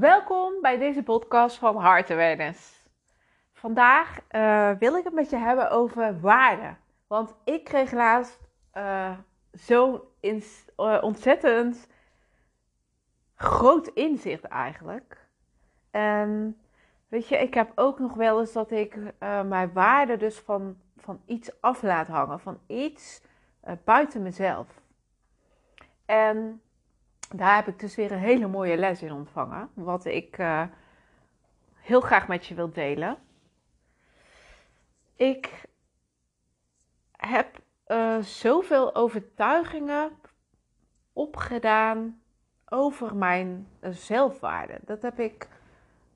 Welkom bij deze podcast van Heart Awareness. Vandaag eh, wil ik het met je hebben over waarde. Want ik kreeg laatst uh, zo'n uh, ontzettend groot inzicht eigenlijk. En weet je, ik heb ook nog wel eens dat ik mijn waarde dus van, van iets af laat hangen. Van iets buiten mezelf. En daar heb ik dus weer een hele mooie les in ontvangen. Wat ik uh, heel graag met je wil delen. Ik heb uh, zoveel overtuigingen opgedaan over mijn zelfwaarde. Dat heb ik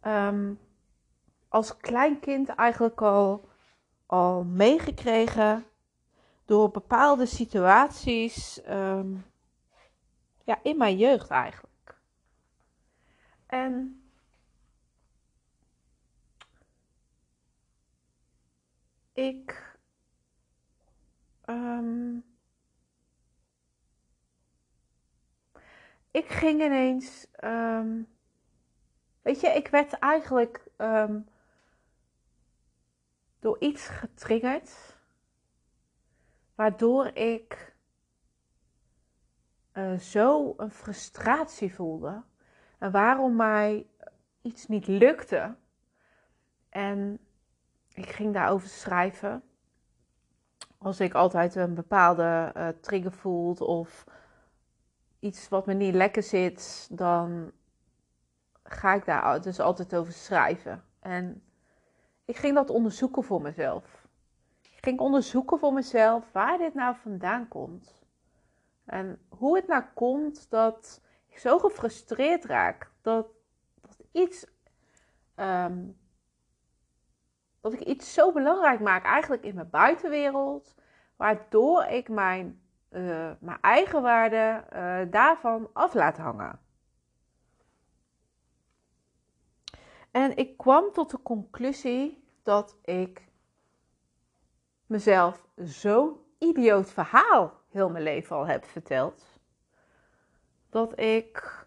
um, als klein kind eigenlijk al, al meegekregen door bepaalde situaties. Um, ja, in mijn jeugd eigenlijk. En ik. Um, ik ging ineens. Um, weet je, ik werd eigenlijk um, door iets getriggerd. Waardoor ik uh, zo een frustratie voelde. En waarom mij iets niet lukte. En ik ging daarover schrijven. Als ik altijd een bepaalde uh, trigger voelt of iets wat me niet lekker zit, dan ga ik daar dus altijd over schrijven. En ik ging dat onderzoeken voor mezelf. Ik ging onderzoeken voor mezelf waar dit nou vandaan komt. En hoe het nou komt dat ik zo gefrustreerd raak dat, dat iets. Ehm, dat ik iets zo belangrijk maak eigenlijk in mijn buitenwereld, waardoor ik mijn, uh, mijn eigen waarde uh, daarvan af laat hangen. En ik kwam tot de conclusie dat ik mezelf zo'n idioot verhaal heel mijn leven al heb verteld. Dat ik,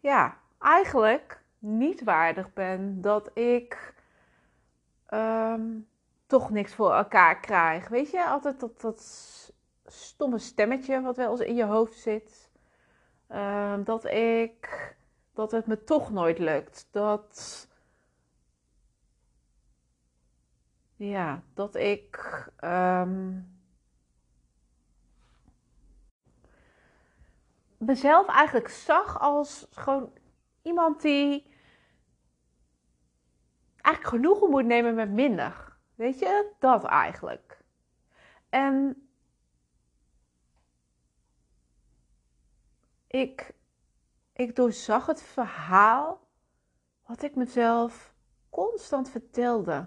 ja, eigenlijk niet waardig ben. Dat ik um, toch niks voor elkaar krijg. Weet je, altijd dat, dat stomme stemmetje wat wel eens in je hoofd zit. Um, dat ik, dat het me toch nooit lukt. Dat ja, dat ik um, mezelf eigenlijk zag als gewoon iemand die eigenlijk genoegen moet nemen met minder. Weet je, dat eigenlijk. En ik, ik doorzag het verhaal wat ik mezelf constant vertelde.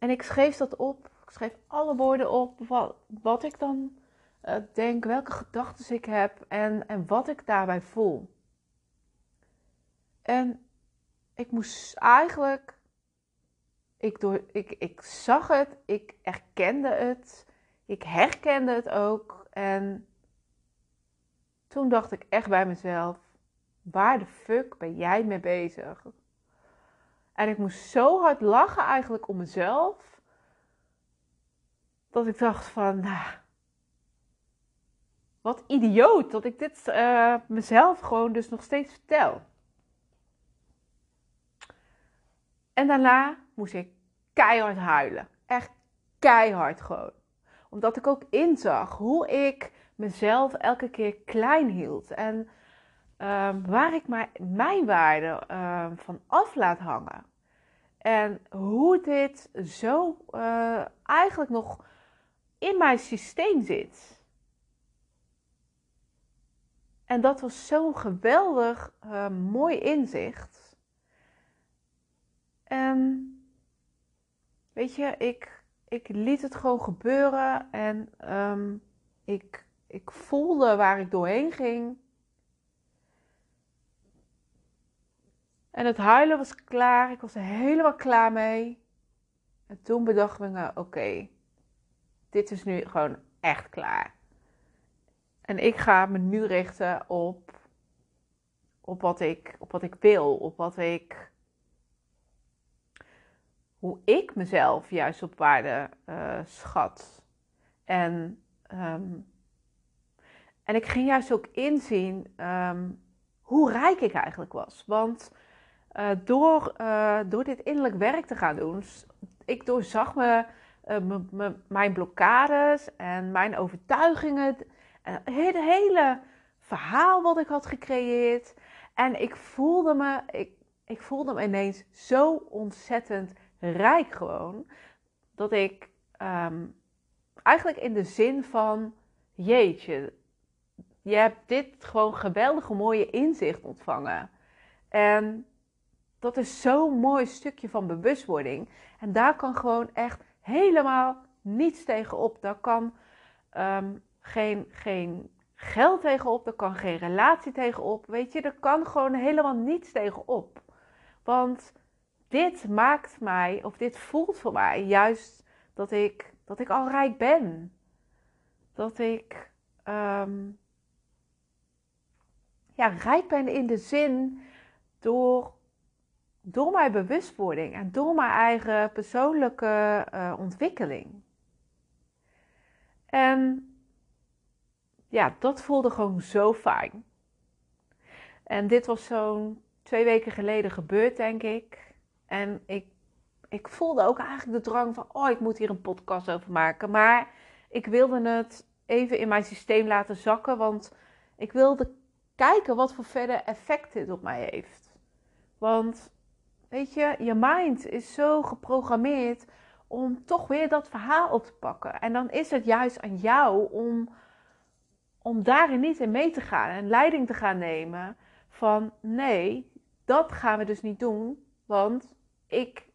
En ik schreef dat op. Ik schreef alle woorden op. Wat, wat ik dan uh, denk, welke gedachten ik heb en, en wat ik daarbij voel. En ik moest eigenlijk. Ik, door, ik, ik zag het, ik erkende het, ik herkende het ook. En toen dacht ik echt bij mezelf: waar de fuck ben jij mee bezig? En ik moest zo hard lachen eigenlijk om mezelf. Dat ik dacht van, nou, wat idioot dat ik dit uh, mezelf gewoon dus nog steeds vertel. En daarna moest ik keihard huilen. Echt keihard gewoon. Omdat ik ook inzag hoe ik mezelf elke keer klein hield. En um, waar ik mijn waarde um, van af laat hangen. En hoe dit zo uh, eigenlijk nog in mijn systeem zit. En dat was zo'n geweldig uh, mooi inzicht. En weet je, ik, ik liet het gewoon gebeuren en um, ik, ik voelde waar ik doorheen ging. En het huilen was klaar. Ik was er helemaal klaar mee. En toen bedacht ik me, oké, dit is nu gewoon echt klaar. En ik ga me nu richten op op wat ik, op wat ik wil, op wat ik. Hoe ik mezelf juist op waarde uh, schat. En, ehm, en ik ging juist ook inzien um, hoe rijk ik eigenlijk was. Want uh, door, uh, door dit innerlijk werk te gaan doen, ik doorzag me, mijn blokkades en mijn overtuigingen. Het hele verhaal wat ik had gecreëerd. En ik voelde me, ik, ik voelde me ineens zo ontzettend rijk gewoon. Dat ik um, eigenlijk in de zin van, jeetje, je hebt dit gewoon geweldige mooie inzicht ontvangen. En dat is zo'n mooi stukje van bewustwording. En daar kan gewoon echt helemaal niets tegenop. Daar kan um, geen, geen geld tegenop, er kan geen relatie tegenop. Weet je, er kan gewoon helemaal niets tegenop. Want dit maakt mij, of dit voelt voor mij juist dat ik, dat ik al rijk ben. Dat ik um, ja, rijk ben in de zin door, door mijn bewustwording en door mijn eigen persoonlijke uh, ontwikkeling. En ja, dat voelde gewoon zo fijn. En dit was zo'n twee weken geleden gebeurd, denk ik. En ik, ik voelde ook eigenlijk de drang van, oh, ik moet hier een podcast over maken. Maar ik wilde het even in mijn systeem laten zakken, want ik wilde kijken wat voor verder effect dit op mij heeft. Want, weet je, je mind is zo geprogrammeerd om toch weer dat verhaal op te pakken. En dan is het juist aan jou om om daarin niet in mee te gaan en leiding te gaan nemen van nee, dat gaan we dus niet doen, want ik,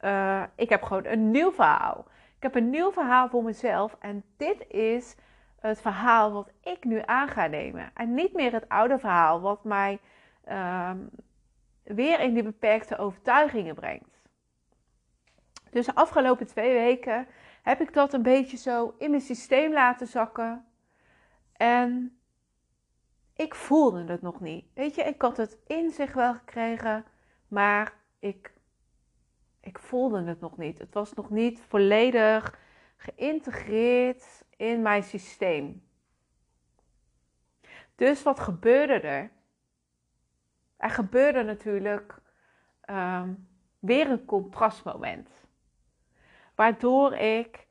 uh, ik heb gewoon een nieuw verhaal. Ik heb een nieuw verhaal voor mezelf en dit is het verhaal wat ik nu aan ga nemen. En niet meer het oude verhaal wat mij uh, weer in die beperkte overtuigingen brengt. Dus de afgelopen twee weken heb ik dat een beetje zo in mijn systeem laten zakken. En ik voelde het nog niet. Weet je, ik had het in zich wel gekregen, maar ik, ik voelde het nog niet. Het was nog niet volledig geïntegreerd in mijn systeem. Dus wat gebeurde er? Er gebeurde natuurlijk um, weer een contrastmoment. Waardoor ik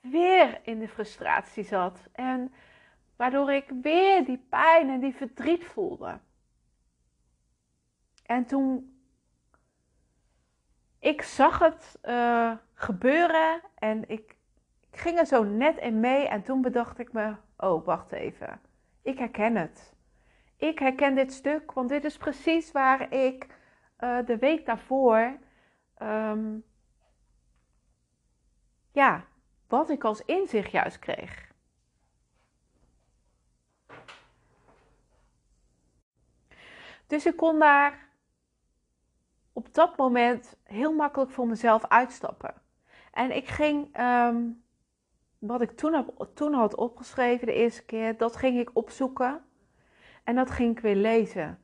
weer in de frustratie zat. En Waardoor ik weer die pijn en die verdriet voelde. En toen ik zag het uh, gebeuren en ik, ik ging er zo net in mee en toen bedacht ik me, oh wacht even, ik herken het. Ik herken dit stuk, want dit is precies waar ik uh, de week daarvoor, um, ja, wat ik als inzicht juist kreeg. Dus ik kon daar op dat moment heel makkelijk voor mezelf uitstappen. En ik ging, ehm, wat ik toen, toen had opgeschreven de eerste keer, dat ging ik opzoeken. En dat ging ik weer lezen.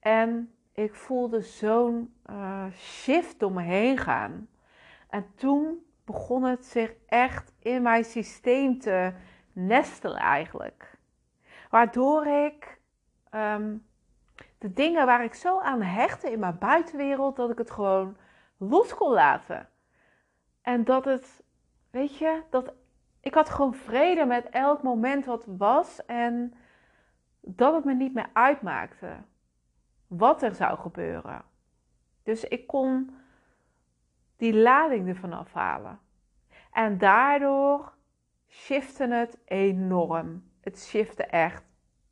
En ik voelde zo'n uh, shift door me heen gaan. En toen begon het zich echt in mijn systeem te nestelen eigenlijk. Waardoor ik ehm, de dingen waar ik zo aan hechtte in mijn buitenwereld, dat ik het gewoon los kon laten. En dat het, weet je, dat ik had gewoon vrede met elk moment wat was en dat het me niet meer uitmaakte wat er zou gebeuren. Dus ik kon die lading ervan afhalen. En daardoor shifte het enorm. Het shifte echt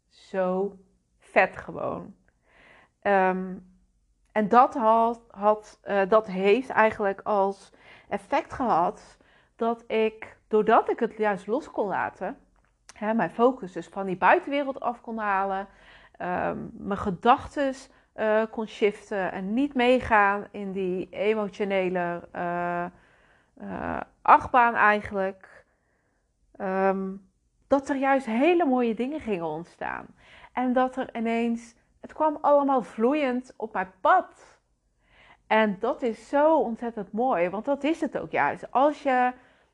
zo vet gewoon. Um, en dat, had, had uh, dat heeft eigenlijk als effect gehad dat ik, doordat ik het juist los kon laten, mijn focus dus van die buitenwereld af kon halen, um, mijn gedachten uh, kon shiften en niet meegaan in die emotionele uh, achtbaan eigenlijk, um, dat er juist hele mooie dingen gingen ontstaan. En dat er ineens Het kwam allemaal vloeiend op mijn pad. En dat is zo ontzettend mooi, want dat is het ook juist. Als je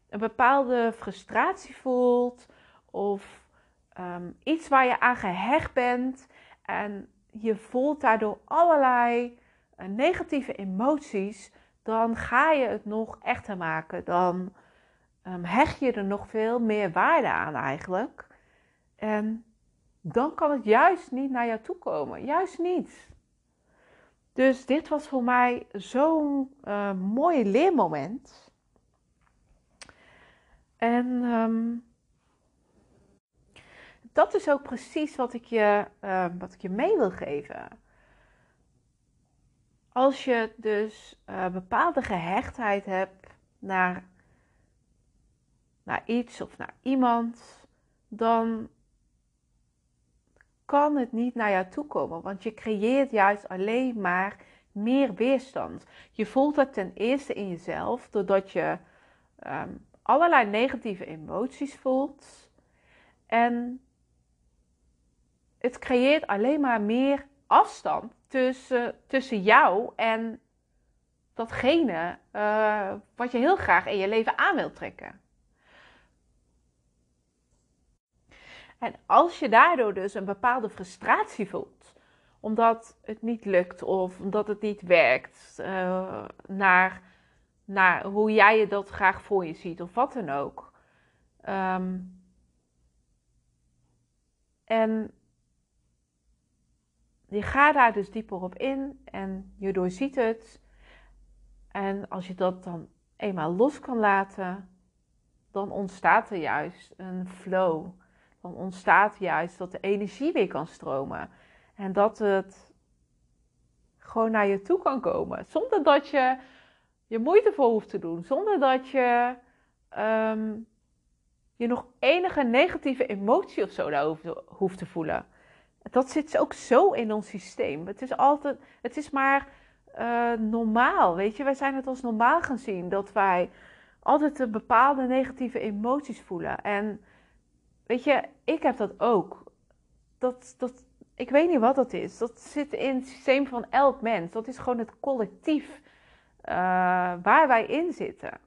een bepaalde frustratie voelt of ehm, iets waar je aan gehecht bent en je voelt daardoor allerlei uh, negatieve emoties, dan ga je het nog echter maken. Dan um, hecht je er nog veel meer waarde aan eigenlijk. En dan kan het juist niet naar jou toe komen. Juist niet. Dus dit was voor mij zo'n uh, mooi leermoment. En um, dat is ook precies wat ik, je, uh, wat ik je mee wil geven. Als je dus uh, bepaalde gehechtheid hebt naar, naar iets of naar iemand, dan kan het niet naar jou toe komen. Want je creëert juist alleen maar meer weerstand. Je voelt het ten eerste in jezelf, doordat je um, allerlei negatieve emoties voelt. En het creëert alleen maar meer afstand tussen, tussen jou en datgene uh, wat je heel graag in je leven aan wilt trekken. En als je daardoor dus een bepaalde frustratie voelt, omdat het niet lukt of omdat het niet werkt, uh, naar, naar hoe jij je dat graag voor je ziet of wat dan ook. Um, en je gaat daar dus dieper op in en je doorziet het. En als je dat dan eenmaal los kan laten, dan ontstaat er juist een flow dan ontstaat juist dat de energie weer kan stromen. En dat het gewoon naar je toe kan komen. Zonder dat je je moeite voor hoeft te doen. Zonder dat je um, je nog enige negatieve emotie of zo daarover hoeft te voelen. Dat zit ook zo in ons systeem. Het is altijd, het is maar uh, normaal, weet je. Wij zijn het als normaal gaan zien dat wij altijd een bepaalde negatieve emoties voelen. En Weet je, ik heb dat ook. Dat, dat, ik weet niet wat dat is. Dat zit in het systeem van elk mens. Dat is gewoon het collectief uh, waar wij in zitten.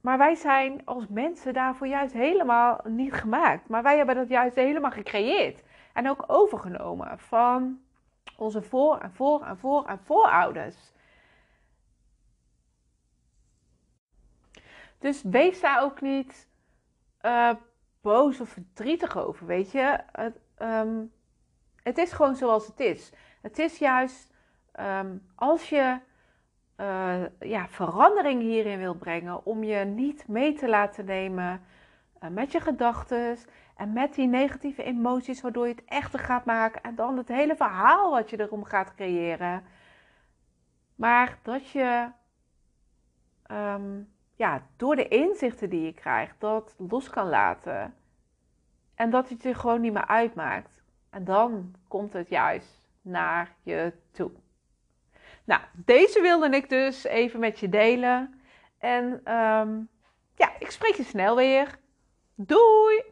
Maar wij zijn als mensen daarvoor juist helemaal niet gemaakt. Maar wij hebben dat juist helemaal gecreëerd. En ook overgenomen van onze voor- en voor- en voor- en voorouders. Dus wees daar ook niet uh, boos of verdrietig over, weet je. Het, um, het is gewoon zoals het is. Het is juist um, als je uh, ja, verandering hierin wil brengen, om je niet mee te laten nemen uh, met je gedachten en met die negatieve emoties, waardoor je het echter gaat maken en dan het hele verhaal wat je erom gaat creëren. Maar dat je um, ja, door de inzichten die je krijgt, dat los kan laten. En dat het je gewoon niet meer uitmaakt. En dan komt het juist naar je toe. Nou, deze wilde ik dus even met je delen. En um, ja, ik spreek je snel weer. Doei!